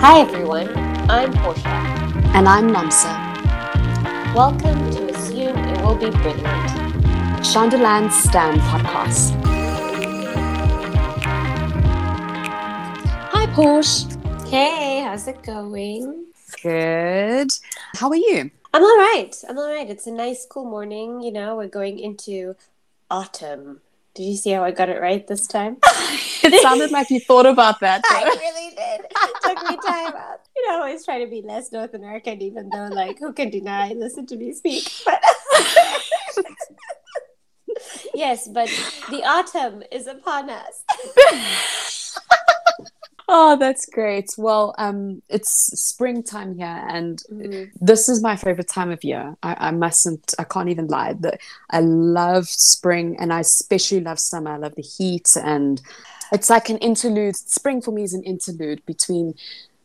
Hi everyone, I'm Portia. And I'm Namsa. Welcome to Assume It Will Be Brilliant. Shondaland Stan Podcast. Hi Portia. Hey, how's it going? Good. How are you? I'm all right. I'm all right. It's a nice, cool morning. You know, we're going into autumn. Did you see how I got it right this time? it sounded like you thought about that. I really did. It took me time out. You know, I always try to be less North American, even though, like, who can deny? Listen to me speak. But yes, but the autumn is upon us. Oh, that's great. Well, um, it's springtime here, and Mhm. this is my favorite time of year. I, I mustn't, I can't even lie. The, I love spring, and I especially love summer. I love the heat, and it's like an interlude. Spring for me is an interlude between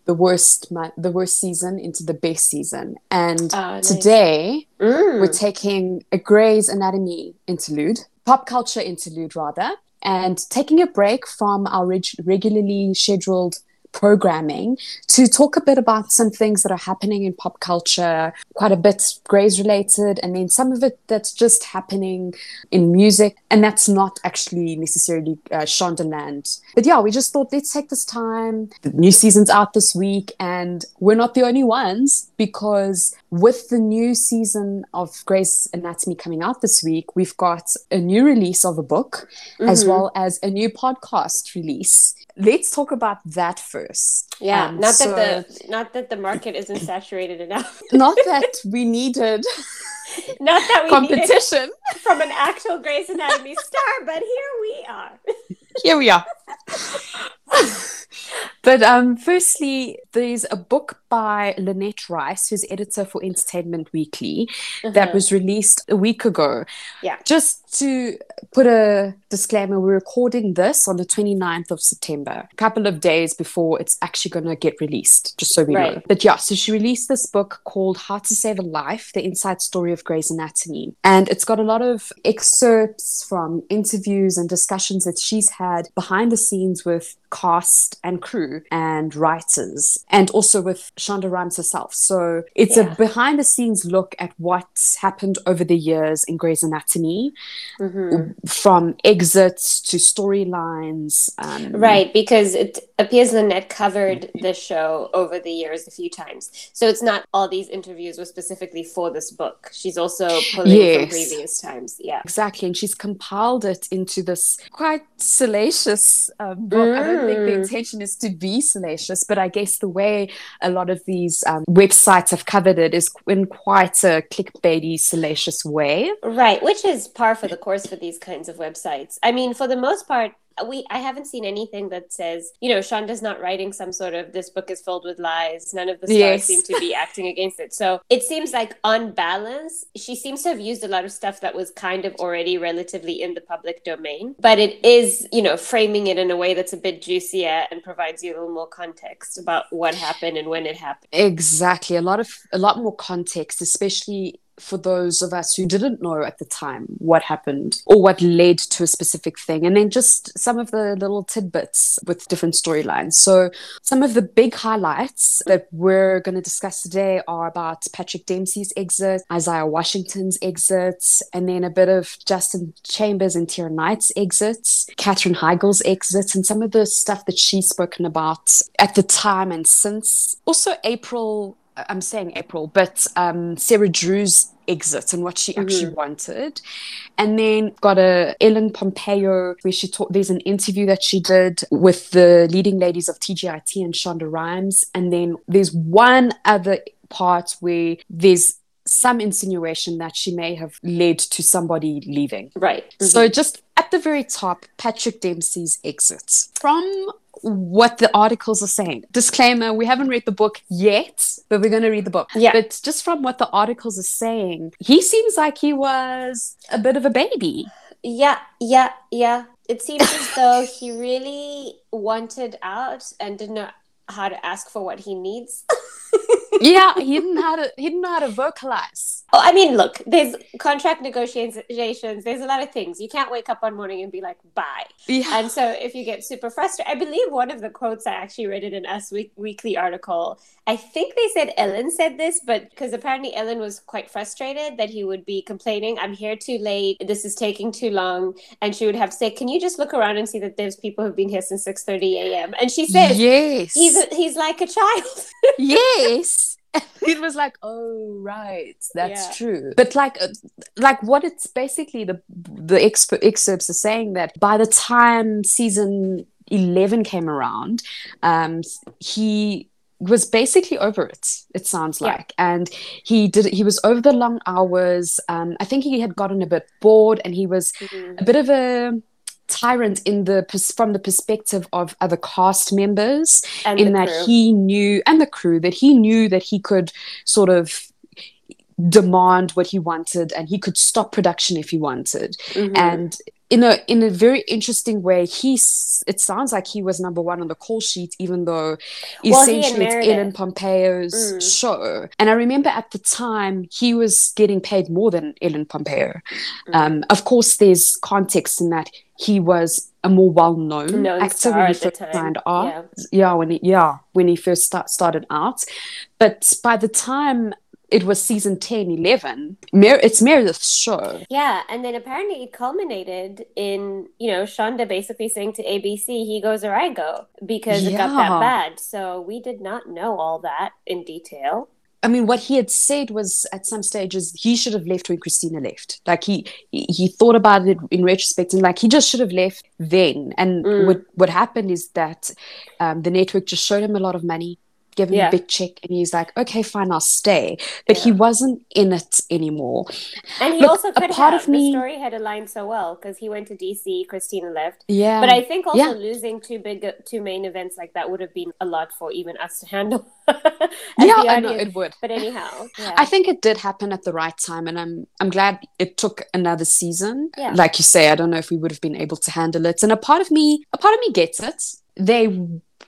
the worst, the worst season into the best season. And Oh, nice. today Mm. we're taking a Grey's Anatomy interlude, pop culture interlude rather, and taking a break from our reg- regularly scheduled programming to talk a bit about some things that are happening in pop culture, quite a bit Grey's related, and then some of it that's just happening in music, and that's not actually necessarily uh, Shondaland. But yeah, we just thought let's take this time. The new season's out this week, and we're not the only ones because with the new season of Grey's Anatomy coming out this week, we've got a new release of a book as Mhm. well as a new podcast release. Let's talk about that first. Yeah, Um, not so- that the not that the market isn't saturated enough. not that we needed Not that we competition. from an actual Grey's Anatomy star, but here we are. Here we are. but um, firstly, there's a book by Lynette Rice, who's editor for Entertainment Weekly, that was released a week ago. Yeah. Just to put a disclaimer, we're recording this on the 29th of September, a couple of days before it's actually going to get released, just so we know. But yeah, so she released this book called How to Save a Life The Inside Story of Grey's Anatomy. And it's got a lot of excerpts from interviews and discussions that she's had behind the scenes with cast and crew and writers, and also with Shonda Rhimes herself. So it's Yeah. a behind the scenes look at what's happened over the years in Grey's Anatomy, Mhm. from exits to storylines. Um, Right, because it appears Lynette covered the show over the years a few times. So it's not all these interviews were specifically for this book. She's also pulling from previous times. Yeah. Exactly, and she's compiled it into this quite salacious um, book. I don't think the Mm. intention is to be salacious, but I guess the way a lot of these um, websites have covered it is in quite a clickbaity, salacious way. Right, which is par for the course for these kinds of websites. I mean, for the most part, we I haven't seen anything that says, you know, Shonda's not writing some sort of this book is filled with lies. None of the stars Yes. seem to be acting against it. So it seems like on balance, she seems to have used a lot of stuff that was kind of already relatively in the public domain. But it is, you know, framing it in a way that's a bit juicier and provides you a little more context about what happened and when it happened. Exactly, a lot of a lot more context, especially for those of us who didn't know at the time what happened or what led to a specific thing, and then just some of the little tidbits with different storylines. So, some of the big highlights that we're going to discuss today are about Patrick Dempsey's exit, Isaiah Washington's exits, and then a bit of Justin Chambers and T.R. Knight's exits, Katherine Heigl's exits, and some of the stuff that she's spoken about at the time and since. Also, April I'm saying April, but um, Sarah Drew's exit and what she actually wanted. And then got a Ellen Pompeo where she taught there's an interview that she did with the leading ladies of TGIT and Shonda Rhimes. And then there's one other part where there's some insinuation that she may have led to somebody leaving. Right. So just at the very top, Patrick Dempsey's exit. From what the articles are saying. Disclaimer, we haven't read the book yet, but we're going to read the book. Yeah. But just from what the articles are saying, he seems like he was a bit of a baby. Yeah, yeah, yeah. It seems as though he really wanted out and didn't know how to ask for what he needs. yeah, he didn't know how to he didn't know how to vocalize. Oh, I mean, look, there's contract negotiations. There's a lot of things. You can't wake up one morning and be like, bye. Yeah. And so if you get super frustrated, I believe one of the quotes I actually read in Us Week- Weekly article. I think they said Ellen said this, but because apparently Ellen was quite frustrated that he would be complaining, I'm here too late. This is taking too long. And she would have to say, can you just look around and see that there's people who've been here since 6.30 a.m. And she said, yes. he's, a, he's like a child. yes. it was like, oh right, that's Yeah. true. But like, uh, like what it's basically the the exp- excerpts are saying that by the time season eleven came around, um, he was basically over it. It sounds Yeah. like, and he did. He was over the long hours. Um, I think he had gotten a bit bored, and he was a bit of a tyrant in the from the perspective of other cast members And in that crew. he knew and the crew that he knew that he could sort of demand what he wanted and he could stop production if he wanted Mhm. and in a in a very interesting way he it sounds like he was number one on the call sheet even though Well, essentially it's ellen pompeo's Mm. show and i remember at the time he was getting paid more than ellen pompeo Mm. um, of course there's context in that he was a more well-known Known actor when he first signed on Yeah. yeah when he yeah when he first start, started out but by the time it was season 10 11 Mer- it's meredith's show Yeah, and then apparently it culminated in, you know, Shonda basically saying to ABC, he goes or I go, because it got that bad. So we did not know all that in detail. I mean, what he had said was at some stages he should have left when Cristina left. Like he he thought about it in retrospect and like he just should have left then. And Mm. what what happened is that um, the network just showed him a lot of money, gave him Yeah. a big check, and he's like, okay, fine, I'll stay. But he wasn't in it anymore. And he Look, also a could part have. of me- The story had aligned so well because he went to DC, Cristina left. Yeah, But I think also yeah. losing two big, two main events like that would have been a lot for even us to handle. yeah, I know it would. But anyhow, yeah. I think it did happen at the right time, and I'm I'm glad it took another season. Yeah. Like you say, I don't know if we would have been able to handle it. And a part of me, a part of me gets it. They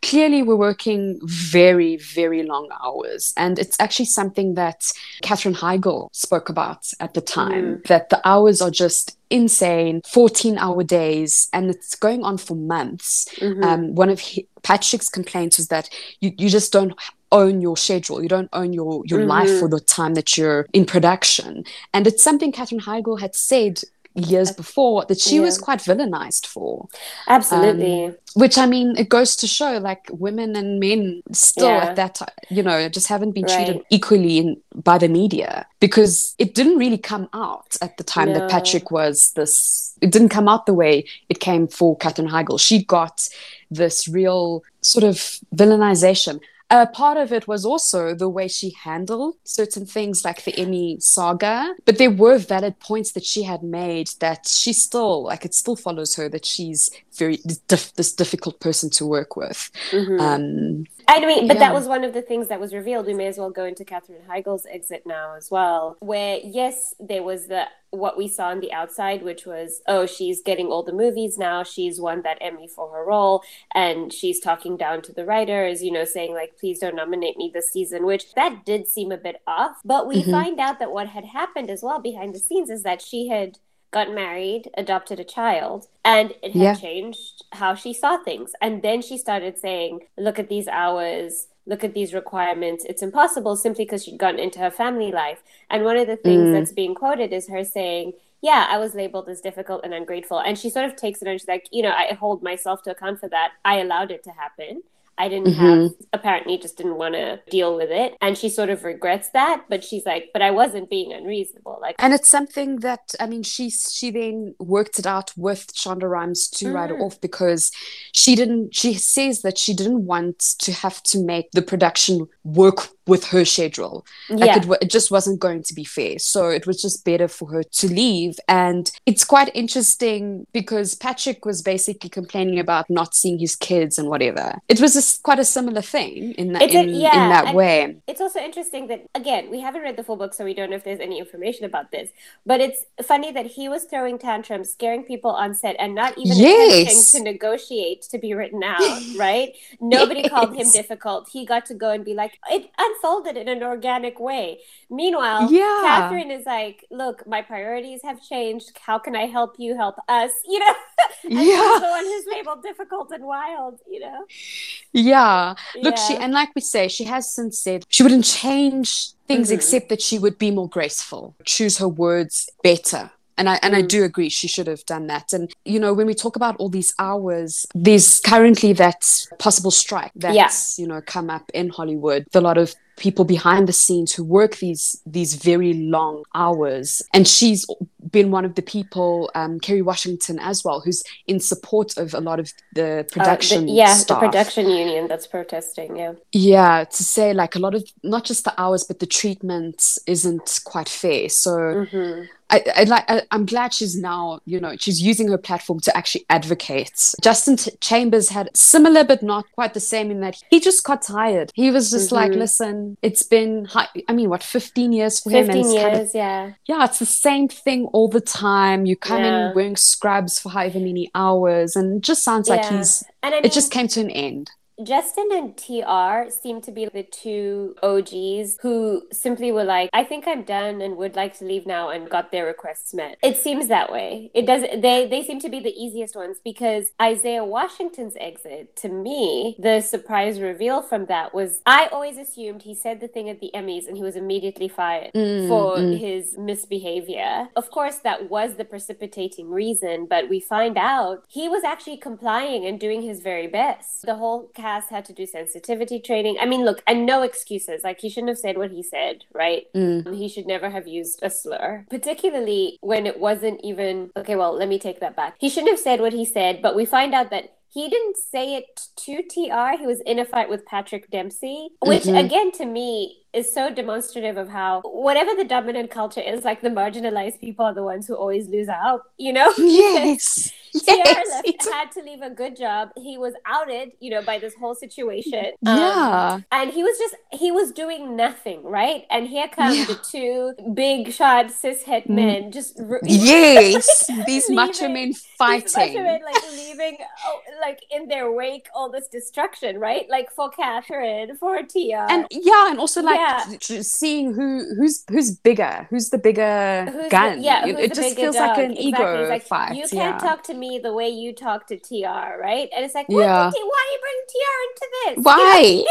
clearly we're working very, very long hours, and it's actually something that Katherine Heigl spoke about at the time. That the hours are just insane, 14 hour days, and it's going on for months. Mhm. Um, one of he, Patrick's complaints was that you, you just don't own your schedule. You don't own your, your life Mhm. for the time that you're in production. And it's something Katherine Heigl had said years before that she was quite villainized for. Absolutely. Um, which I mean, it goes to show like women and men still Yeah. at that time, you know, just haven't been treated equally in by the media because it didn't really come out at the time No. that Patrick was this. It didn't come out the way it came for Katherine Heigl. She got this real sort of villainization. A part of it was also the way she handled certain things like the Emmy saga. But there were valid points that she had made that she still, like, it still follows her that she's very this difficult person to work with. Mhm. Um, I mean, but Yeah. that was one of the things that was revealed. We may as well go into Katherine Heigl's exit now as well, where yes, there was the what we saw on the outside, which was oh, she's getting all the movies now. She's won that Emmy for her role, and she's talking down to the writers, you know, saying like, please don't nominate me this season. Which that did seem a bit off. But we Mhm. find out that what had happened as well behind the scenes is that she had got married, adopted a child, and it had Yeah. changed how she saw things. And then she started saying, look at these hours, look at these requirements. It's impossible simply because she'd gotten into her family life. And one of the things Mm. that's being quoted is her saying, yeah, I was labeled as difficult and ungrateful. And she sort of takes it and she's like, you know, I hold myself to account for that. I allowed it to happen. I didn't have, apparently, just didn't want to deal with it. And she sort of regrets that, but she's like, but I wasn't being unreasonable. Like, and it's something that I mean, she she then worked it out with Shonda Rhimes to write it Mhm. off because she didn't. She says that she didn't want to have to make the production work with her schedule. Like yeah. it, wa- it just wasn't going to be fair. So it was just better for her to leave. And it's quite interesting because Patrick was basically complaining about not seeing his kids and whatever. It was a quite a similar thing in that It's a- in, yeah, in that way. It's also interesting that again we haven't read the full book, so we don't know if there's any information about this. But it's funny that he was throwing tantrums, scaring people on set, and not even attempting to negotiate to be written out. Right? Nobody called him difficult. He got to go and be like, it, unfolded in an organic way. Meanwhile, Yeah. Katherine is like, "Look, my priorities have changed. How can I help you help us?" You know, Yeah. the one who's labeled difficult and wild. You know, Yeah. Look, she and like we say, she has since said she wouldn't change things Mhm. except that she would be more graceful, choose her words better. And I and I Mm. do agree she should have done that. And you know, when we talk about all these hours, there's currently that possible strike that's you know come up in Hollywood. A lot of people behind the scenes who work these these very long hours. And she's been one of the people, um, Kerry Washington as well, who's in support of a lot of the Uh, production the, yeah, staff. the production union that's protesting. Yeah, Yeah, to say like a lot of not just the hours, but the treatment isn't quite fair. So hmm I, I like. I, I'm glad she's now, you know, she's using her platform to actually advocate. Justin T- Chambers had similar, but not quite the same in that he just got tired. He was just like, Mhm. It's been, hi- I mean, what, 15 years for him, fifteen it's kind of years. yeah, yeah, it's the same thing all the time. You come Yeah. in wearing scrubs for however many hours, and it just sounds like Yeah. he's. and I mean, It just came to an end. Justin and TR seem to be the two OGs who simply were like, I think I'm done and would like to leave now and got their requests met. It seems that way. It does they they seem to be the easiest ones because Isaiah Washington's exit, to me, the surprise reveal from that was I always assumed he said the thing at the Emmys and he was immediately fired Mm, for mm. his misbehavior. Of course, that was the precipitating reason, but we find out he was actually complying and doing his very best. The whole cast had to do sensitivity training. I mean, look, and no excuses. Like, he shouldn't have said what he said, right? Mm. He should never have used a slur, particularly when it wasn't even. Okay, well, let me take that back. He shouldn't have said what he said, but we find out that he didn't say it to TR. He was in a fight with Patrick Dempsey, which Mhm. again to me is so demonstrative of how whatever the dominant culture is, like the marginalized people are the ones who always lose out, you know? Yes. Yes. left, had to leave a good job. He was outed, you know, by this whole situation. Um, yeah. and he was just he was doing nothing, right? And here come Yeah. the two big shot cishet men just r- yes. These macho men these fighting. macho men, like leaving oh, like in their wake all this destruction, right? Like for Katherine, for Tia. and yeah, and also like Yeah. J- seeing who who's who's bigger, who's the bigger Who's the- yeah, it, it just feels like an Exactly. ego It's like, fight. You can't talk to me the way you talk to TR, right? And it's like, Yeah. did, why are you bringing TR into this? Why?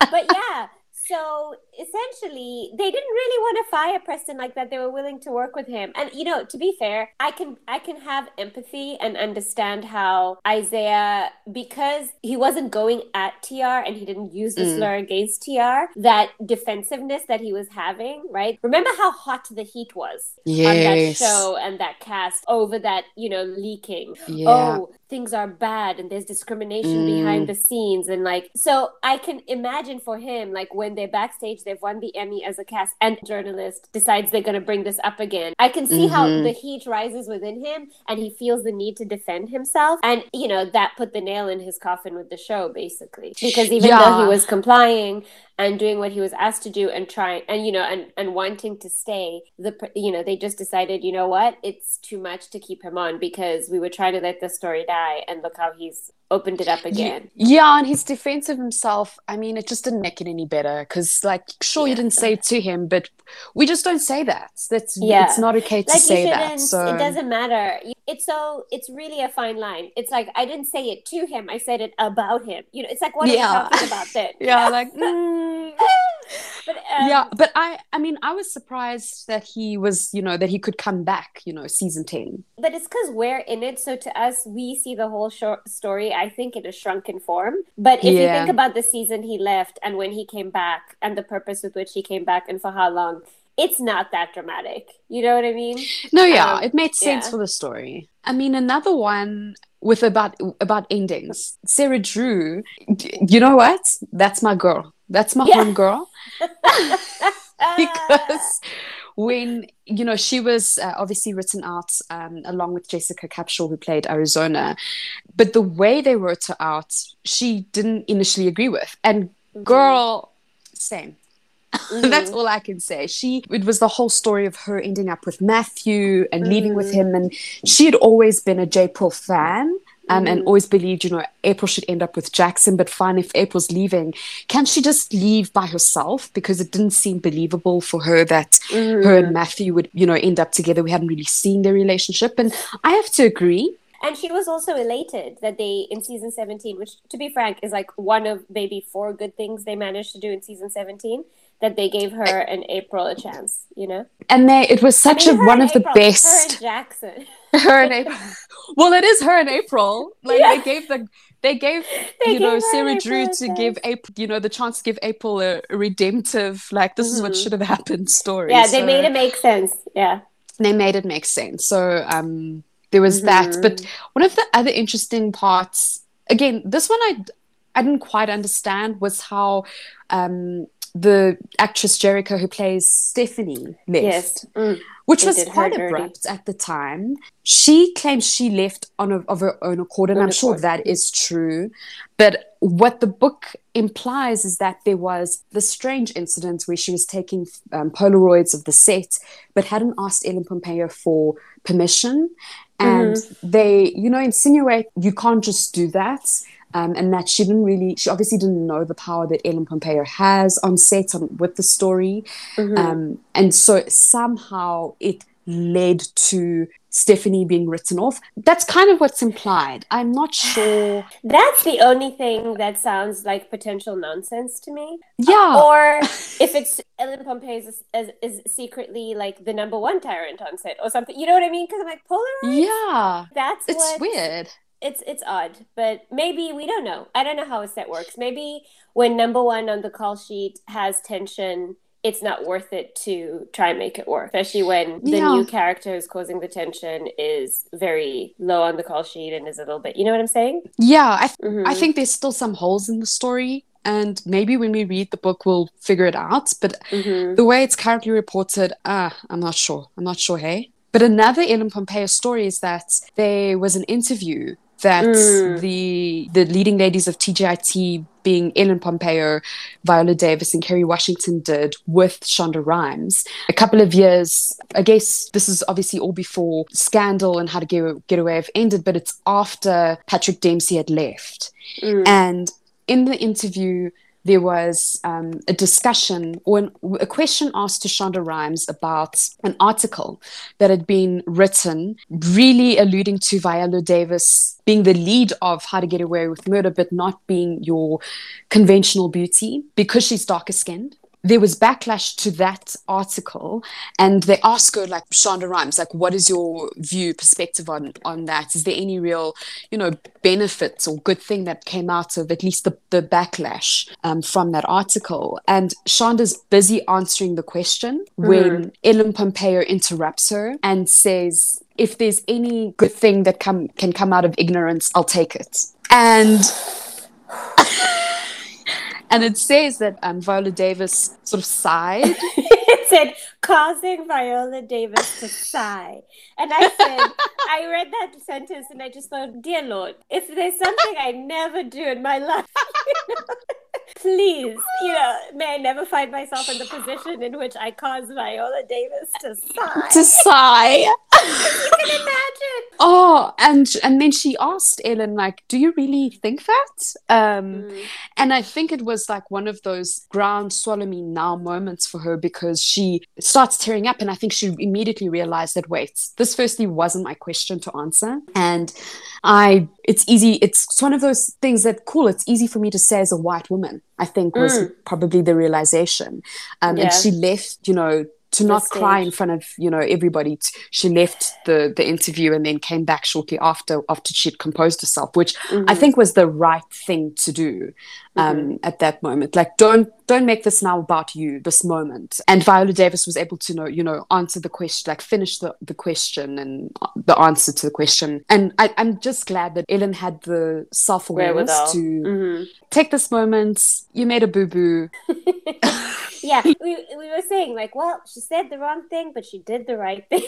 but yeah, so essentially, they didn't really want to fire Preston like that. They were willing to work with him. And you know, to be fair, I can I can have empathy and understand how Isaiah, because he wasn't going at TR and he didn't use the Mm. slur against TR, that defensiveness that he was having, right? Remember how hot the heat was on that show and that cast over that, you know, leaking Yeah. oh things are bad and there's discrimination Mm. behind the scenes and like so i can imagine for him like when they're backstage they've won the emmy as a cast and journalist decides they're going to bring this up again i can see how Mhm. the heat rises within him and he feels the need to defend himself and you know that put the nail in his coffin with the show basically because even though he was complying and doing what he was asked to do and trying and you know and and wanting to stay the you know they just decided you know what it's too much to keep him on because we were trying to let the story die and look how he's opened it up again Yeah, and his defense of himself, I mean, it just didn't make it any better. Because, like, sure, you didn't say it to him, but we just don't say that. That's Yeah. it's not okay to like say that. So it doesn't matter it's so it's really a fine line it's like i didn't say it to him i said it about him you know it's like what Yeah. are we talking about then yeah, like mm, but um, yeah, but I, I mean, I was surprised that he was, you know, that he could come back, you know, season ten. but it's because we're in it so to us we see the whole short story i think in a shrunken form but if you think about the season he left and when he came back and the purpose with which he came back and for how long it's not that dramatic you know what i mean No, yeah, Um, it made sense yeah. for the story. I mean, another one with about about endings. Sarah Drew, you know what? That's my girl. That's my Yeah. home girl. because when you know she was uh, obviously written out um, along with Jessica Capshaw who played Arizona, but the way they wrote her out, she didn't initially agree with. And girl, same. That's all I can say. She it was the whole story of her ending up with Matthew and leaving with Mhm. him, and she had always been a Japril fan. Um, and always believed, you know, April should end up with Jackson. But fine, if April's leaving, can she just leave by herself? Because it didn't seem believable for her that her and Matthew would, you know, end up together. We hadn't really seen their relationship. And I have to agree. And she was also elated that they, in season 17, which to be frank is like one of maybe four good things they managed to do in season 17, that they gave her and April a chance, you know? And they, it was such I mean, a one of April, the best. Her and Jackson. her and April. Well, it is her and April. Like Yeah. they gave the they gave They you know gave her Sarah Drew to a give. April you know the chance to give April a, redemptive like this is what Mhm. should have happened story. Yeah, they So made it make sense. Yeah. they made it make sense. So um there was that. Mhm. But one of the other interesting parts again, this one I I didn't quite understand was how um the actress Jerrika who plays Stephanie left Yes. Mm. which They was quite dirty. abrupt at the time. She claims she left on a, of her own accord, and I'm sure that is true. But what the book implies is that there was the strange incident where she was taking um, Polaroids of the set, but hadn't asked Ellen Pompeo for permission. And Mm-hmm. they, you know, insinuate you can't just do that. Um, and that she didn't really, she obviously didn't know the power that Ellen Pompeo has on set on, with the story. Mhm. Um, and so somehow it led to Stephanie being written off. That's kind of what's implied. I'm not sure. That's the only thing that sounds like potential nonsense to me. Yeah. Or if it's Ellen Pompeo is, is, is secretly like the number one tyrant on set or something. You know what I mean? Because I'm like, Polaroid? yeah. That's It's weird. It's it's odd, but maybe we don't know. I don't know how a set works. Maybe when number one on the call sheet has tension, it's not worth it to try and make it work. Especially when the Yeah. new character who's causing the tension is very low on the call sheet and is a little bit. You know what I'm saying? Yeah. I, th- Mhm. I think there's still some holes in the story. And maybe when we read the book, we'll figure it out. But Mhm. the way it's currently reported, ah, I'm not sure. I'm not sure, hey? But another Ellen Pompeo story is that there was an interview that Mm. the the leading ladies of TGIT, being Ellen Pompeo, Viola Davis, and Kerry Washington, did with Shonda Rhimes a couple of years. I guess this is obviously all before Scandal and How to Get, Get Away have ended, but it's after Patrick Dempsey had left. Mm. And in the interview, there was um, a discussion or an, a question asked to Shonda Rhimes about an article that had been written, really alluding to Viola Davis being the lead of How to Get Away with Murder, but not being your conventional beauty because she's darker skinned. There was backlash to that article, and they asked her, like Shonda Rhimes, like, what is your view, perspective on on that? Is there any real, you know, benefits or good thing that came out of at least the, the backlash um, from that article? And Shonda's busy answering the question when Ellen Pompeo interrupts her and says, if there's any good thing that come can come out of ignorance, I'll take it. And and it says that um, Viola Davis sort of sighed. it said causing Viola Davis to sigh. And I said, I read that sentence and I just thought, dear Lord, if there's something I never do in my life, you know, please, you know, may I never find myself in the position in which I cause Viola Davis to sigh. to sigh. you can imagine. Oh, and and then she asked Ellen, like, "Do you really think that?" Um, Mm. And I think it was like one of those ground swallow me now moments for her because she starts tearing up, and I think she immediately realized that wait, this firstly wasn't my question to answer, and I it's easy. It's, one of those things that cool. It's easy for me to say as a white woman. I think was Mm. probably the realization, um, Yeah. and she left, you know. To not cry in front of you know everybody, T- she left the the interview and then came back shortly after after she'd composed herself, which I Mhm. think was the right thing to do um, at that moment. Like, don't don't make this now about you, this moment. And Viola Davis was able to know, you know, answer the question, like finish the, the question and uh, the answer to the question. And I, I'm just glad that Ellen had the self awareness to Mhm. take this moment. You made a boo boo. yeah, we, we were saying, like, well, she said the wrong thing, but she did the right thing.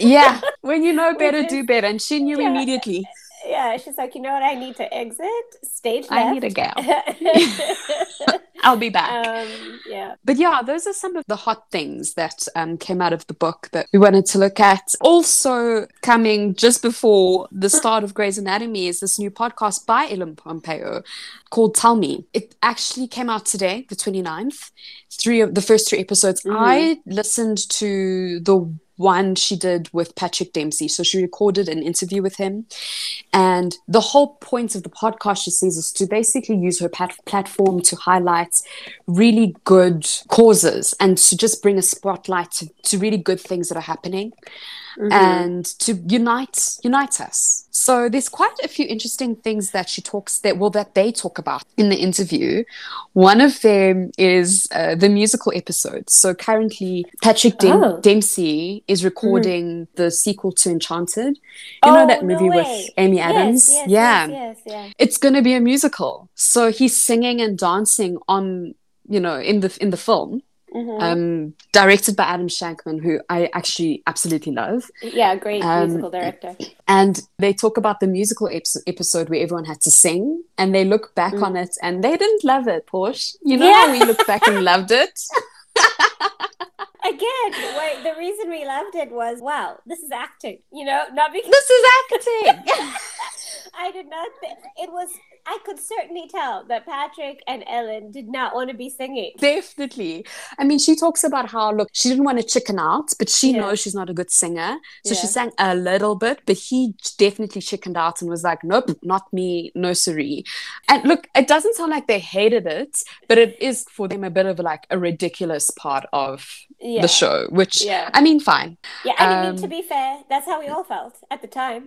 yeah, when you know better, Which do better. And she knew Yeah. immediately. Yeah, she's like, you know what? I need to exit stage left. I need a gal. I'll be back. Um, yeah. But yeah, those are some of the hot things that um, came out of the book that we wanted to look at. Also, coming just before the start of Grey's Anatomy is this new podcast by Ellen Pompeo called Tell Me. It actually came out today, the 29th. Three of the first three episodes. Mhm. I listened to the one she did with Patrick Dempsey. So she recorded an interview with him. And the whole point of the podcast, she says, is to basically use her pat- platform to highlight really good causes and to just bring a spotlight to, to really good things that are happening Mhm. and to unite unite us. So there's quite a few interesting things that she talks that well that they talk about in the interview. One of them is uh, the musical episode. So currently Patrick Dem- Oh. Dempsey is recording the sequel to Enchanted. You know Oh, that no movie with way. Amy Adams? yes, yeah. Yes, yes, yeah. It's going to be a musical. So he's singing and dancing on you know in the in the film Mhm. um directed by Adam Shankman who I actually absolutely love yeah, great um, musical director. and they talk about the musical ep- episode where everyone had to sing and they look back Mm. on it and they didn't love it Portia you know Yeah. how we look back and loved it Again, wait, the reason we loved it was wow, this is acting. You know, not because this is acting I did not. Th- it was. I could certainly tell that Patrick and Ellen did not want to be singing. definitely i mean she talks about how look she didn't want to chicken out but she Yeah. knows she's not a good singer so she sang a little bit but he definitely chickened out and was like nope not me no siree and look it doesn't sound like they hated it but it is for them a bit of like a ridiculous part of Yeah. the show which Yeah. i mean fine Yeah, I mean, Um, to be fair, that's how we all felt at the time.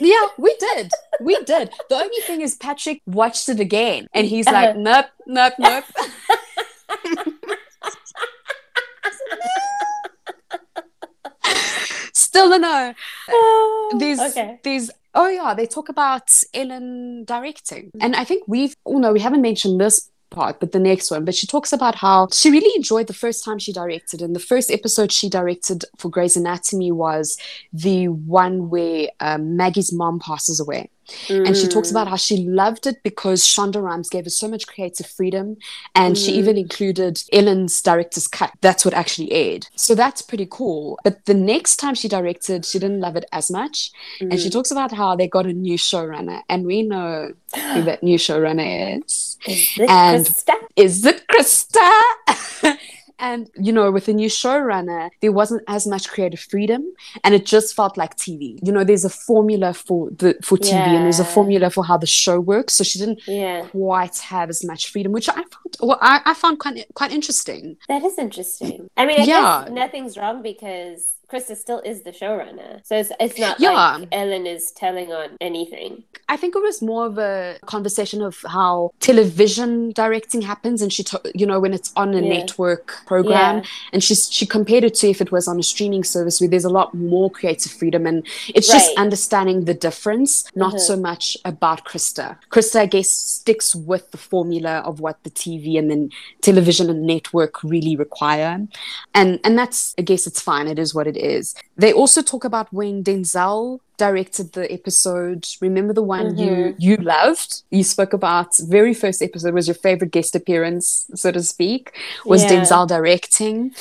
Yeah we did. We did. The only thing is patrick watched it again and he's like Uh-huh. nope nope nope. Still a no. There's okay. there's oh yeah they talk about ellen directing. And i think we've oh no we haven't mentioned this part but the next one. But she talks about how she really enjoyed the first time she directed and the first episode she directed for Grey's Anatomy was the one where um, Maggie's mom passes away and she talks Mm. about how she loved it because Shonda Rhimes gave her so much creative freedom and she Mm. even included Ellen's director's cut that's what actually aired so that's pretty cool but the next time she directed she didn't love it as much and she Mm. talks about how they got a new showrunner and we know who that new showrunner is Is this and- Krista? is it Krista? and you know, with the new showrunner, there wasn't as much creative freedom, and it just felt like TV. You know, there's a formula for the for TV, and there's a formula for how the show works. So she didn't Yeah, quite have as much freedom, which I found well, I, I found quite quite interesting. that is interesting. I mean, I Yeah. guess nothing's wrong because Krista still is the showrunner, so it's it's not Yeah. like Ellen is telling on anything. I think it was more of a conversation of how television directing happens, and she, to- you know, when it's on a Yeah. network program, Yeah. and she's she compared it to if it was on a streaming service where there's a lot more creative freedom, and it's just understanding the difference, not Mhm. so much about Krista. Krista, I guess, sticks with the formula of what the TV and then television and network really require, and and that's I guess it's fine. It is what it is. They also talk about when Denzel directed the episode. Remember the one you Mhm. you loved? You spoke about very first episode was your favorite guest appearance, so to speak, was Yeah. Denzel directing.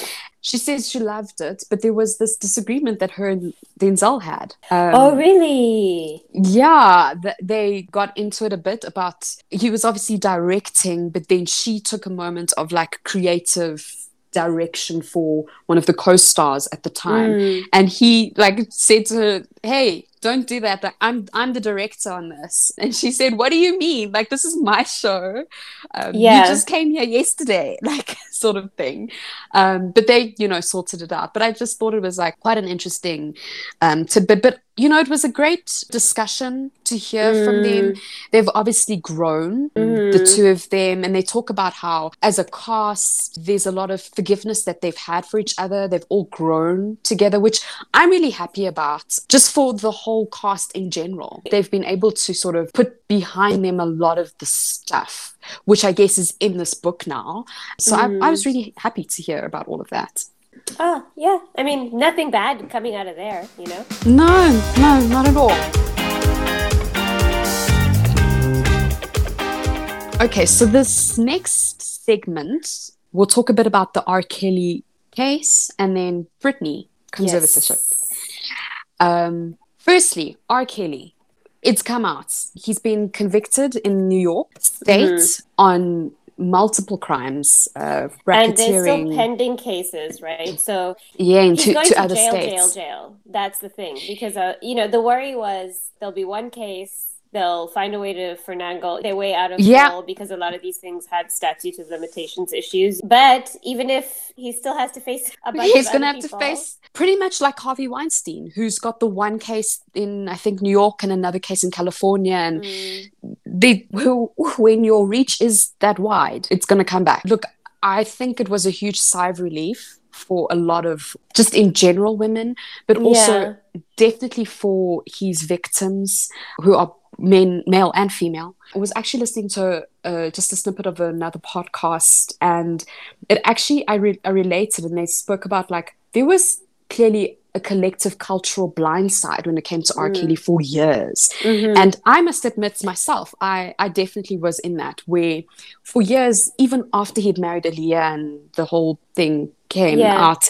She says she loved it, but there was this disagreement that her and Denzel had. Um, oh, really? yeah, th- they got into it a bit about he was obviously directing, but then she took a moment of like creative direction for one of the co-stars at the time Mm. and he like said to her hey don't do that like, i'm i'm the director on this. And she said what do you mean? Like this is my show. Um, Yeah. you just came here yesterday like sort of thing. Um but they you know sorted it out. But i just thought it was like quite an interesting um tidbit but you know it was a great discussion to hear from them. Mm. they've obviously grown the Mhm. two of them and they talk about how as a cast there's a lot of forgiveness that they've had for each other. They've all grown together which i'm really happy about. Just for the whole cast in general they've been able to sort of put behind them a lot of the stuff which i guess is in this book now so I, I was really happy to hear about all of that Oh, yeah. I mean, nothing bad coming out of there, you know? no no not at all Okay, so this next segment, we'll talk a bit about the R. Kelly case and then Britney conservatorship. Yes. Um, firstly, R. Kelly. It's come out. He's been convicted in New York State mm-hmm. on multiple crimes, uh, racketeering. And there's still pending cases, right? So yeah, he's to, going to, to other jail, states. jail, jail. That's the thing because uh, you know the worry was there'll be one case they'll find a way to finagle their way out of yeah. because a lot of these things had statute of limitations issues. But even if he still has to face a bunch he's going to have people, to face pretty much like Harvey Weinstein, who's got the one case in I think New York and another case in California, and mm. they when your reach is that wide, it's going to come back. Look, I think it was a huge sigh of relief for a lot of just in general women, but also yeah. definitely for his victims who are men, male and female. I was actually listening to uh, just a snippet of another podcast, and it actually I, re- I related, and they spoke about like there was clearly a collective cultural blindside when it came to R. Kelly mm. for years. Mm-hmm. And I must admit myself, I, I definitely was in that where for years, even after he'd married Aaliyah and the whole thing came yeah. out,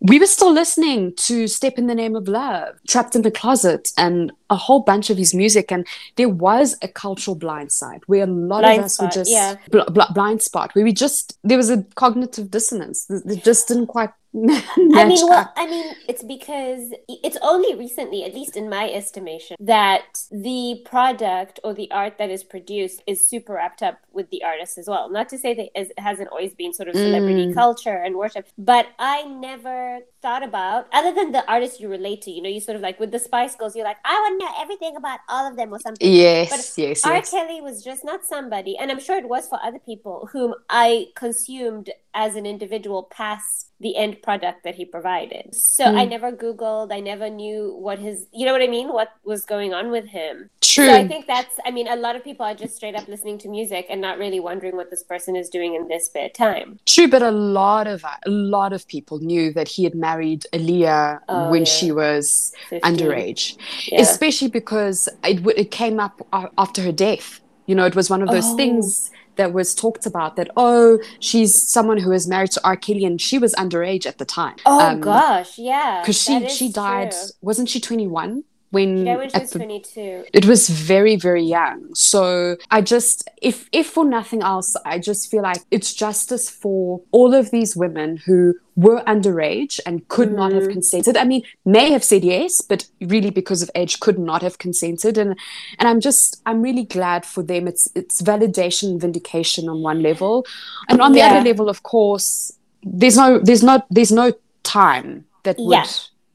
we were still listening to Step in the Name of Love, Trapped in the Closet, and a whole bunch of his music. And there was a cultural blind side where a lot blind of us spot, were just yeah. bl- bl- blind spot, where we just, there was a cognitive dissonance. that just didn't quite I mean, well, I mean, it's because it's only recently, at least in my estimation, that the product or the art that is produced is super wrapped up with the artist as well. Not to say that it hasn't always been sort of celebrity mm. culture and worship, but I never thought about, other than the artists you relate to, you know, you sort of like with the Spice Girls, you're like, I want to know everything about all of them or something. Yes, but yes, R. yes. Kelly was just not somebody, and I'm sure it was for other people whom I consumed as an individual past the end product that he provided. So mm. I never Googled, I never knew what his, you know what I mean? What was going on with him. True. So I think that's, I mean, a lot of people are just straight up listening to music and not really wondering what this person is doing in their spare time. True, but a lot of, a lot of people knew that he had married Aaliyah oh, when yeah. she was 15. underage, yeah. especially because it, it came up after her death. You know, it was one of those oh. things that was talked about that oh she's someone who is married to R. Kelly and she was underage at the time. Oh um, gosh, yeah, because she she died. True. Wasn't she twenty one? When, yeah, when she was the, 22 it was very very young so i just if if for nothing else i just feel like it's justice for all of these women who were underage and could mm. not have mm. consented i mean may have said yes but really because of age could not have consented and and i'm just i'm really glad for them it's it's validation and vindication on one level and on yeah. the other level of course there's no there's not there's no time that would yeah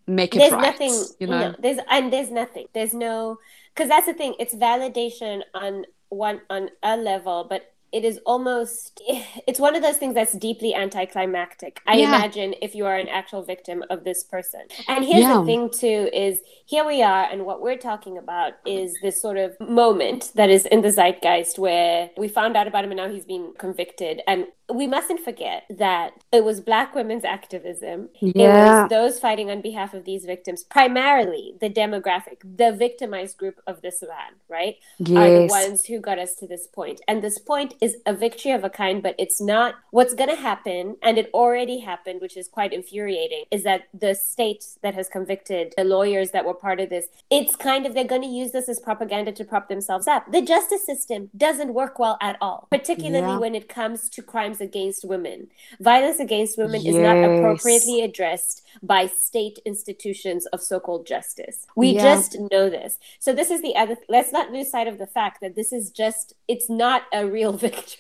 make it there's right. Nothing, you know, no, there's and there's nothing. There's no because that's the thing. It's validation on one on a level, but it is almost it's one of those things that's deeply anticlimactic i yeah. imagine if you are an actual victim of this person and here's yeah. the thing too is here we are and what we're talking about is this sort of moment that is in the zeitgeist where we found out about him and now he's been convicted and we mustn't forget that it was black women's activism yeah. it was those fighting on behalf of these victims primarily the demographic the victimized group of this land right yes. are the ones who got us to this point. and this point is a victory of a kind, but it's not what's going to happen. And it already happened, which is quite infuriating, is that the state that has convicted the lawyers that were part of this, it's kind of, they're going to use this as propaganda to prop themselves up. The justice system doesn't work well at all, particularly yeah. when it comes to crimes against women. Violence against women yes. is not appropriately addressed by state institutions of so-called justice. We yeah. just know this. So this is the other let's not lose sight of the fact that this is just it's not a real victory.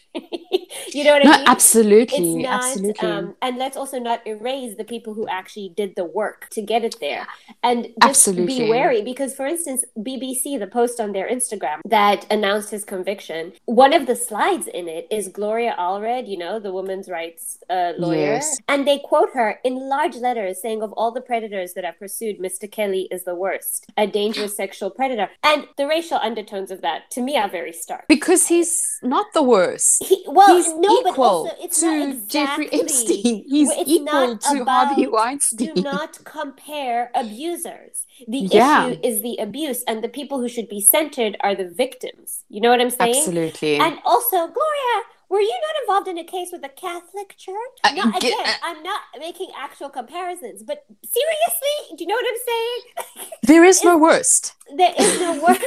you know what no, I mean? Absolutely. It's not, absolutely. Um, and let's also not erase the people who actually did the work to get it there. And just absolutely. be wary because for instance, BBC, the post on their Instagram that announced his conviction, one of the slides in it is Gloria Allred, you know, the women's rights uh, lawyer. Yes. And they quote her in large letters saying of all the predators that I've pursued, Mr. Kelly is the worst, a dangerous sexual predator. And the racial undertones of that, to me, are very stark. Because he's not the worst. He, well, he's, no, equal to exactly, Jeffrey Epstein. He's equal to Harvey Weinstein. Do not compare abusers. The yeah. issue is the abuse, and the people who should be centered are the victims. You know what I'm saying? Absolutely. And also, Gloria, were you not involved in a case with the Catholic Church? No, again, uh, I'm not making actual comparisons, but seriously, do you know what I'm saying? There is no worst. There is no worst.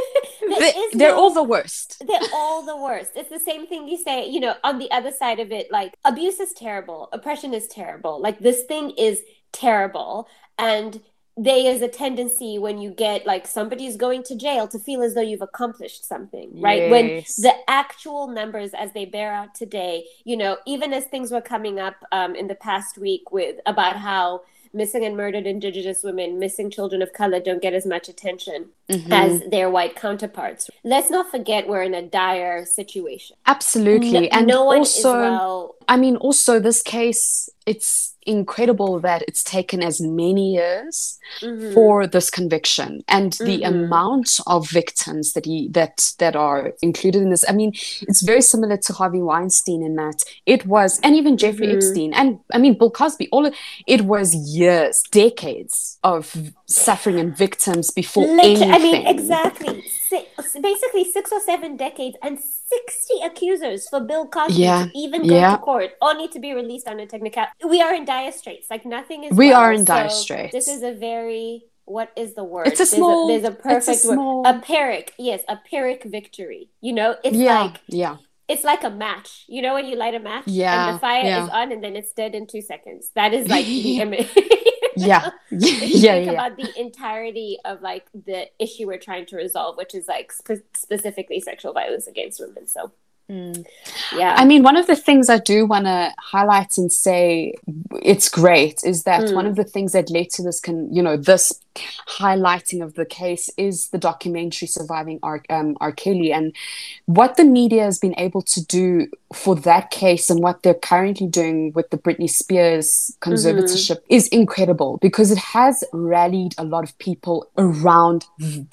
they, they're no, all the worst. They're all the worst. It's the same thing you say, you know, on the other side of it, like abuse is terrible, oppression is terrible. Like this thing is terrible. And there is a tendency when you get like somebody's going to jail to feel as though you've accomplished something right yes. when the actual numbers as they bear out today you know even as things were coming up um, in the past week with about how missing and murdered indigenous women missing children of color don't get as much attention mm-hmm. as their white counterparts let's not forget we're in a dire situation absolutely no, and no one also well... i mean also this case it's incredible that it's taken as many years mm-hmm. for this conviction and mm-hmm. the amount of victims that he that that are included in this i mean it's very similar to harvey weinstein in that it was and even jeffrey mm-hmm. epstein and i mean bill cosby all of, it was years decades of suffering and victims before Literally, anything i mean exactly six, basically six or seven decades and 60 accusers for Bill Cosby yeah. to even go yeah. to court all need to be released on a technical. We are in dire straits. Like nothing is. We well, are in dire straits. This is a very what is the word? It's a small. There's a, there's a perfect a small... word. A pyrrhic. Yes, a pyrrhic victory. You know, it's yeah, like yeah. It's like a match. You know when you light a match yeah, and the fire yeah. is on and then it's dead in two seconds. That is like the image. yeah yeah yeah, about the entirety of like the issue we're trying to resolve which is like spe- specifically sexual violence against women so Mm. Yeah. I mean, one of the things I do want to highlight and say it's great is that mm. one of the things that led to this can, you know, this highlighting of the case is the documentary Surviving R, um, R. Kelly and what the media has been able to do for that case and what they're currently doing with the Britney Spears conservatorship mm-hmm. is incredible because it has rallied a lot of people around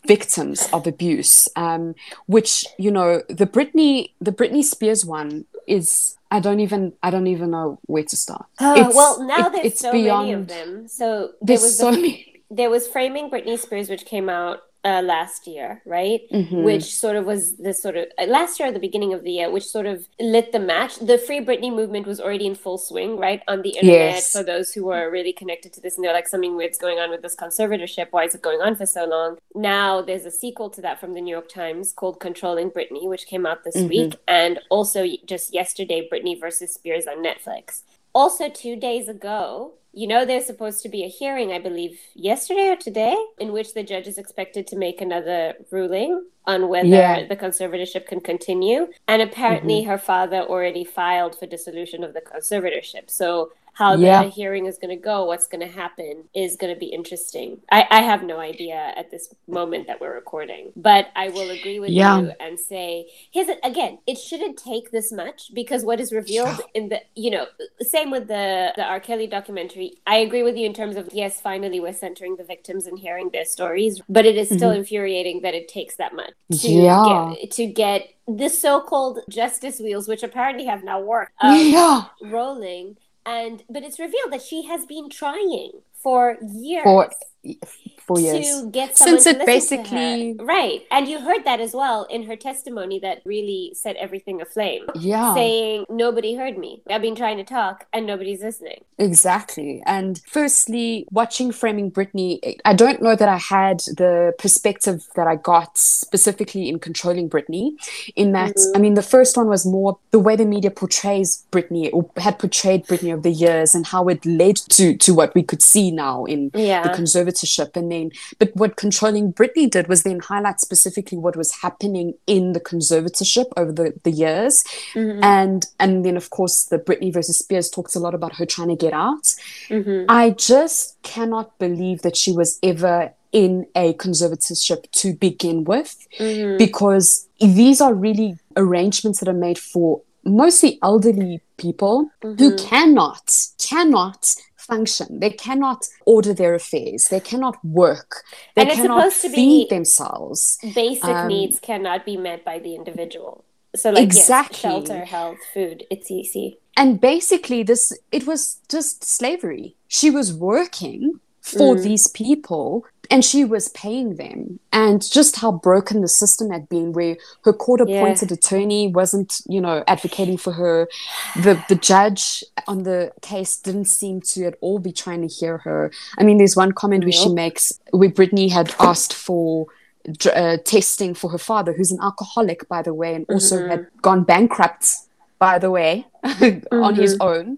victims of abuse, um, which, you know, the Britney, the Britney Spears one is I don't even I don't even know where to start. Oh, well, now it, there's so beyond, many of them. So there was so the, many. There was Framing Britney Spears, which came out uh, last year, right? Mm-hmm. Which sort of was this sort of uh, last year at the beginning of the year, which sort of lit the match. The Free Britney movement was already in full swing, right, on the internet. Yes. For those who are really connected to this, and they're like, something weird's going on with this conservatorship. Why is it going on for so long? Now there's a sequel to that from the New York Times called Controlling Britney, which came out this mm-hmm. week, and also just yesterday, Britney versus Spears on Netflix. Also, two days ago, you know, there's supposed to be a hearing, I believe, yesterday or today, in which the judge is expected to make another ruling on whether yeah. the conservatorship can continue. And apparently, mm-hmm. her father already filed for dissolution of the conservatorship. So how yeah. the hearing is going to go, what's going to happen is going to be interesting. I, I have no idea at this moment that we're recording, but I will agree with yeah. you and say, it again, it shouldn't take this much because what is revealed in the, you know, same with the, the R. Kelly documentary. I agree with you in terms of, yes, finally we're centering the victims and hearing their stories, but it is still mm-hmm. infuriating that it takes that much to yeah. get, to get the so-called justice wheels, which apparently have now worked, um, yeah. rolling and but it's revealed that she has been trying for years. For four years. to get since it basically right. And you heard that as well in her testimony that really set everything aflame. Yeah. Saying nobody heard me. I've been trying to talk and nobody's listening. Exactly. And firstly watching framing britney i don't know that i had the perspective that i got specifically in controlling britney in that mm-hmm. i mean the first one was more the way the media portrays britney or had portrayed britney over the years and how it led to to what we could see now in yeah. the and then but what controlling Britney did was then highlight specifically what was happening in the conservatorship over the, the years. Mm-hmm. And and then of course the Britney versus Spears talks a lot about her trying to get out. Mm-hmm. I just cannot believe that she was ever in a conservatorship to begin with mm-hmm. because these are really arrangements that are made for mostly elderly people mm-hmm. who cannot cannot function. They cannot order their affairs. They cannot work. They and it's cannot supposed to feed themselves. Basic um, needs cannot be met by the individual. So like Exactly. yes, shelter, health, food, it's easy. and basically this it was just slavery she was working for Mm. these people and she was paying them. And just how broken the system had been where her court appointed attorney wasn't you know advocating for her. The the judge on the case didn't seem to at all be trying to hear her. I mean there's one comment where she makes where britney had asked for uh, testing for her father who's an alcoholic by the way and also Mhm. had gone bankrupt by the way on his Mm-hmm. own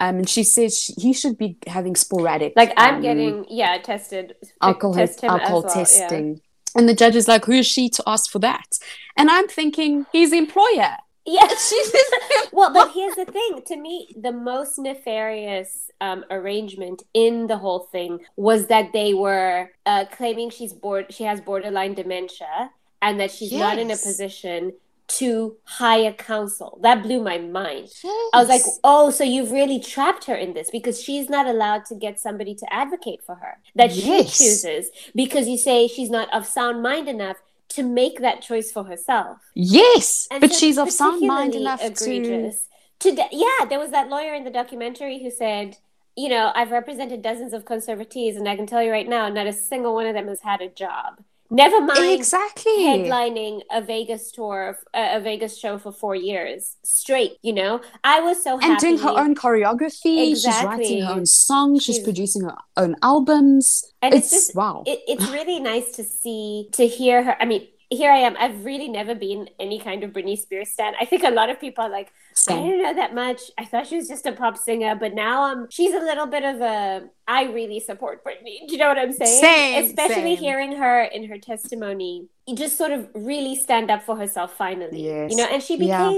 um, and she says she, he should be having sporadic Like I'm um, getting yeah tested alcohol test alcohol well, yeah. testing and the judge is like who is she to ask for that and i'm thinking he's the employer Yeah. she's well, but here's the thing. To me, the most nefarious um, arrangement in the whole thing was that they were uh, claiming she's bored. She has borderline dementia, and that she's not in a position to hire counsel. That blew my mind. I was like, oh, so you've really trapped her in this because she's not allowed to get somebody to advocate for her that Yes. she chooses because you say she's not of sound mind enough to make that choice for herself. yes And but so she's of sound mind enough to egregious. to d- yeah there was that lawyer in the documentary who said you know i've represented dozens of conservatees and i can tell you right now not a single one of them has had a job never mind exactly. headlining a vegas tour a a vegas show for four years. Straight you know? I was so happy and doing her own choreography. Exactly. she's writing her own songs she's, She's- producing her own albums. And it's, it's just- wow. it, it's really nice to see to hear her i mean here i am i've really never been any kind of britney spears stan i think a lot of people are like I Same. didn't know that much. I thought she was just a pop singer, but now um, she's a little bit of a. I really support Britney. Do you know what I'm saying? Same, Especially same. hearing her in her testimony, you just sort of really stand up for herself. Finally, Yes. you know, and she Yeah.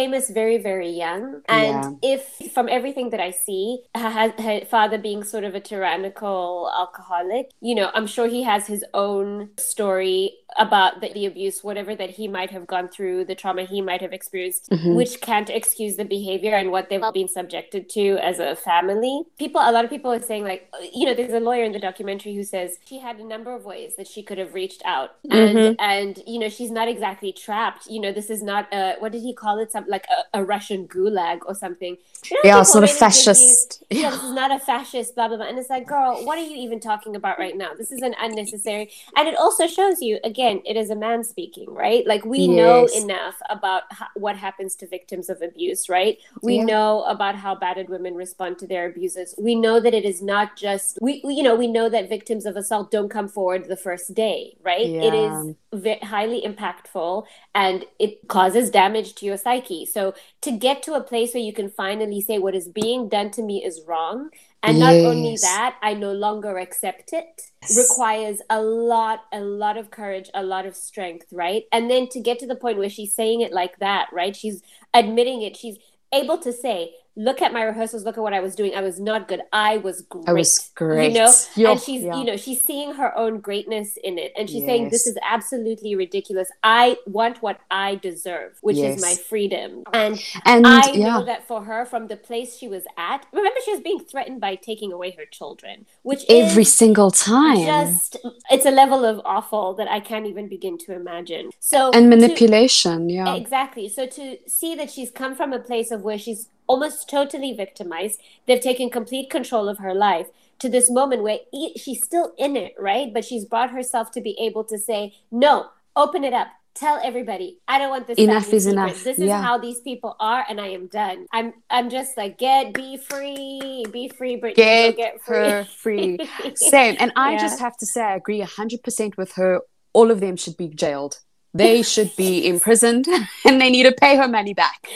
Famous very, very young. And if from everything that I see, her, her father being sort of a tyrannical alcoholic, you know, I'm sure he has his own story about the, the abuse, whatever that he might have gone through, the trauma he might have experienced Mhm. which can't excuse the behavior and what they've been subjected to as a family. People, a lot of people are saying, like, you know, there's a lawyer in the documentary who says she had a number of ways that she could have reached out, and Mhm. and you know, she's not exactly trapped. You know, this is not a what did he call it? Like a, a Russian gulag or something. You know, yeah sort of give you- fascist yeah, this is not a fascist, blah, blah, blah. And it's like, girl, what are you even talking about right now? This is an unnecessary. And it also shows you, again, it is a man speaking, right? Like, we know enough about what happens to victims of abuse, right? We Yeah. know about how battered women respond to their abusers. We know that it is not just, we, we- you know, we know that victims of assault don't come forward the first day, right? It Yeah. is ve- highly impactful and it causes damage to your psyche. So to get to a place where you can finally say what is being done to me is wrong, and not only that, I no longer accept it, Yes. requires a lot, a lot of courage, a lot of strength, right? And then to get to the point where she's saying it like that, right? She's admitting it. She's able to say, look at my rehearsals, look at what I was doing. I was not good. I was great. I was great. You know, and she's yeah. you know she's seeing her own greatness in it and she's saying this is absolutely ridiculous i want what i deserve which is my freedom and and i yeah, know that for her from the place she was at remember she was being threatened by taking away her children which every single time. just it's a level of awful that i can't even begin to imagine so and to- manipulation, yeah. Exactly. So to see that she's come from a place of where she's almost totally victimized, they've taken complete control of her life to this moment where e- she's still in it, right? But she's brought herself to be able to say, no, open it up. Tell everybody, I don't want this. Enough is secret. enough. This is Yeah. how these people are, and I am done. I'm, I'm just like, get, be free, be free, Britney. Get, get free. her free. Same. And I Yeah. just have to say, I agree 100% with her. All of them should be jailed. They should be imprisoned and they need to pay her money back.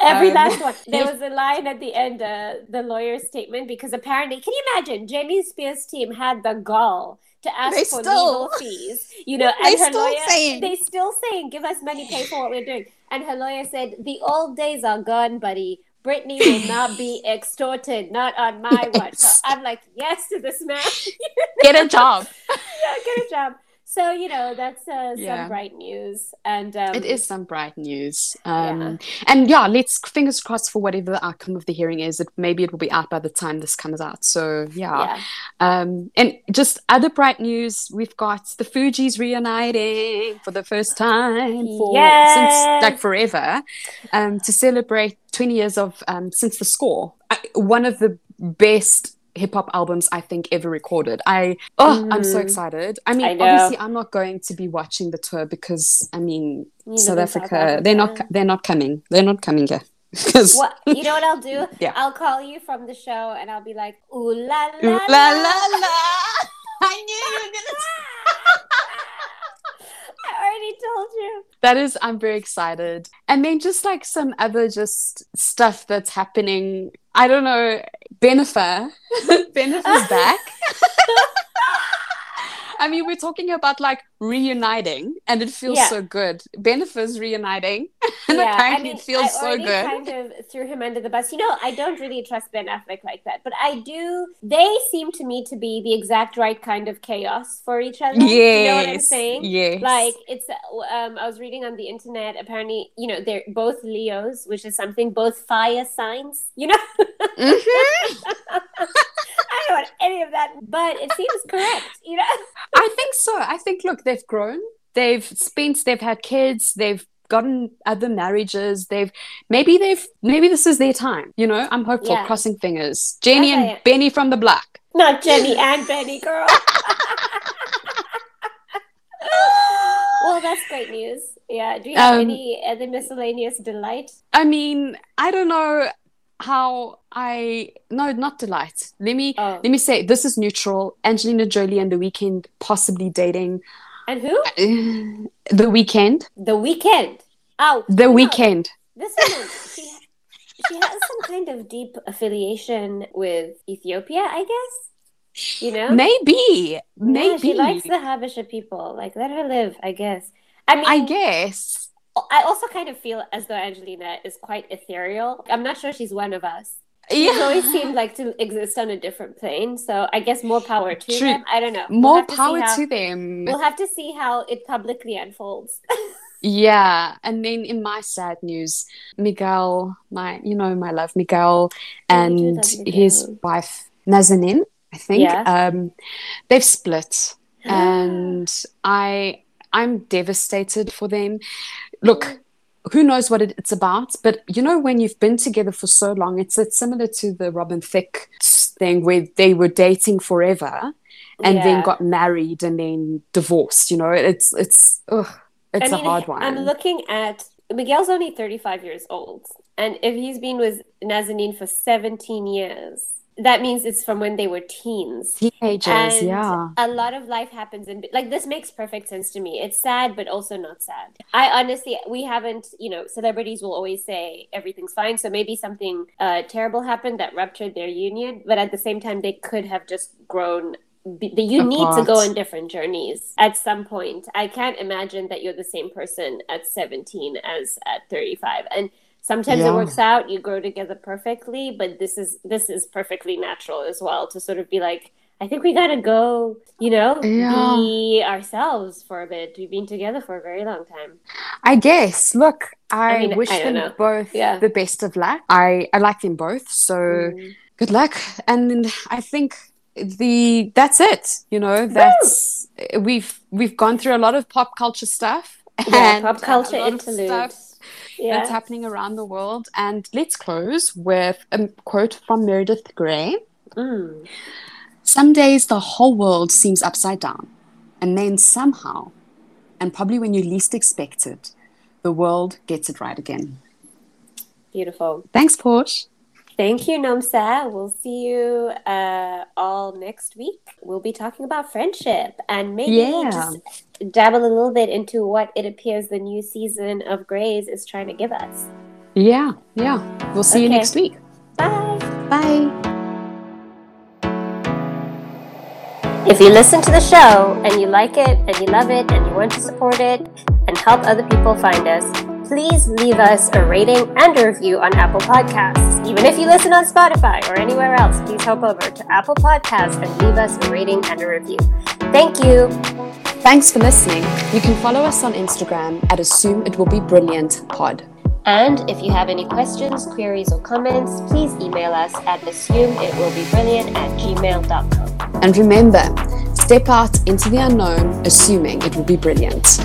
Every Um, last one. There was a line at the end, uh, the lawyer's statement, because apparently, can you imagine? Jamie Spears' team had the gall to ask They for still- legal fees. You know, and her still lawyer, saying. they still saying, "Give us money, pay for what we're doing." And her lawyer said, "The old days are gone, buddy." Britney will not be extorted, not on my watch. So I'm like, yes to this man. Get a job. yeah, get a job. So you know that's uh, Yeah. some bright news, and um, It is some bright news. Um, Yeah. And yeah, let's fingers crossed for whatever the outcome of the hearing is. It maybe it will be out by the time this comes out. So yeah. Yeah, Um, and just other bright news, we've got the Fugees reuniting for the first time for Yes. since like forever, um, to celebrate 20 years of um, since the score. I, one of the best hip hop albums I think ever recorded. I oh, I'm so Mm. excited. I mean, I obviously, I'm not going to be watching the tour because I mean, You South in Africa, they're not they're not coming. They're not coming here. What you know what I'll do? Yeah. I'll call you from the show and I'll be like, ooh la Ooh, la la la. la la. I knew you were gonna I already told you. that is i'm very excited. And then just like some other just stuff that's happening. I don't know. Bennifer bennifer's back i mean we're talking about like reuniting and it feels Yeah. so good bennifer's reuniting and yeah, apparently I mean, it feels I so good kind of threw him under the bus. You know, I don't really trust Ben Affleck like that, but I do. They seem to me to be the exact right kind of chaos for each other. yes You know what I'm saying? yes Like it's, um, I was reading on the internet. Apparently, you know, they're both Leos, which is something. Both fire signs. You know, Mhm. I don't want any of that, but it seems correct. You know, I think so. I think look, they've grown. They've spent. They've had kids. They've gotten other marriages. They've maybe they've maybe this is their time. You know, I'm hopeful. Yeah. Crossing fingers. Jenny That's and. Benny from the block. not Jenny and Benny, girl. well, that's great news. Yeah. Do you have Um, any other miscellaneous delight? I mean, I don't know how I no not delight. Let me Oh, let me say this is neutral. Angelina Jolie and The Weeknd possibly dating. and who? the Weeknd. The Weeknd. Oh, The no, Weeknd. This woman, she she has some kind of deep affiliation with Ethiopia, I guess. You know. Maybe. Yeah, Maybe. she likes the Habesha people. Like, let her live, I guess. I mean, I guess. I also kind of feel as though Angelina is quite ethereal. I'm not sure she's one of us. She's Yeah. always seemed like to exist on a different plane. So I guess more power to True. them. I don't know. We'll More to power how- to them. We'll have to see how it publicly unfolds. Yeah, and then in my sad news, Miguel, my you know my love Miguel, Yeah, you do and his wife Nazanin, I think, Yeah. um, they've split, and I I'm devastated for them. Look, who knows what it, it's about, but you know when you've been together for so long, it's it's similar to the Robin Thicke thing where they were dating forever and then got married and then divorced. You know, it's it's ugh, it's I a mean, hard one. I'm looking at Miguel's only 35 years old, and if he's been with Nazanin for 17 years, that means it's from when they were teens. Teenagers, And yeah. a lot of life happens in like this makes perfect sense to me. It's sad, but also not sad. I honestly, we haven't, you know, celebrities will always say everything's fine. So maybe something uh, terrible happened that ruptured their union, but at the same time, they could have just grown. You need to go on different journeys at some point. I can't imagine that you're the same person at 17 as at 35. And sometimes it works out you grow together perfectly but this is this is perfectly natural as well to sort of be like i think we gotta go you know Yeah. be ourselves for a bit we've been together for a very long time I guess. Look, I, I mean, wish I them know. both Yeah. the best of luck. I, I like them both, so Mm. good luck. And I think the that's it. You know, that's we've we've gone through a lot of pop culture stuff. yeah and pop culture lot of interlude stuff yeah that's happening around the world. And let's close with a quote from Meredith Grey. Mm. Some days the whole world seems upside down, and then somehow, and probably when you least expect it, the world gets it right again. beautiful Thanks, Portia. Thank you nomsa we'll see you uh, all next week we'll be talking about friendship and maybe Yeah. just dabble a little bit into what it appears the new season of Grey's is trying to give us Yeah, yeah. We'll see you next week. bye Bye. If you listen to the show and you like it and you love it and you want to support it and help other people find us, please leave us a rating and a review on Apple Podcasts. Even if you listen on Spotify or anywhere else, please hop over to Apple Podcasts and leave us a rating and a review. Thank you. Thanks for listening. You can follow us on Instagram at Assume It Will Be Brilliant Pod. And if you have any questions, queries, or comments, please email us at assumeitwillbebrilliant at gmail.com. And remember, step out into the unknown, assuming it will be brilliant.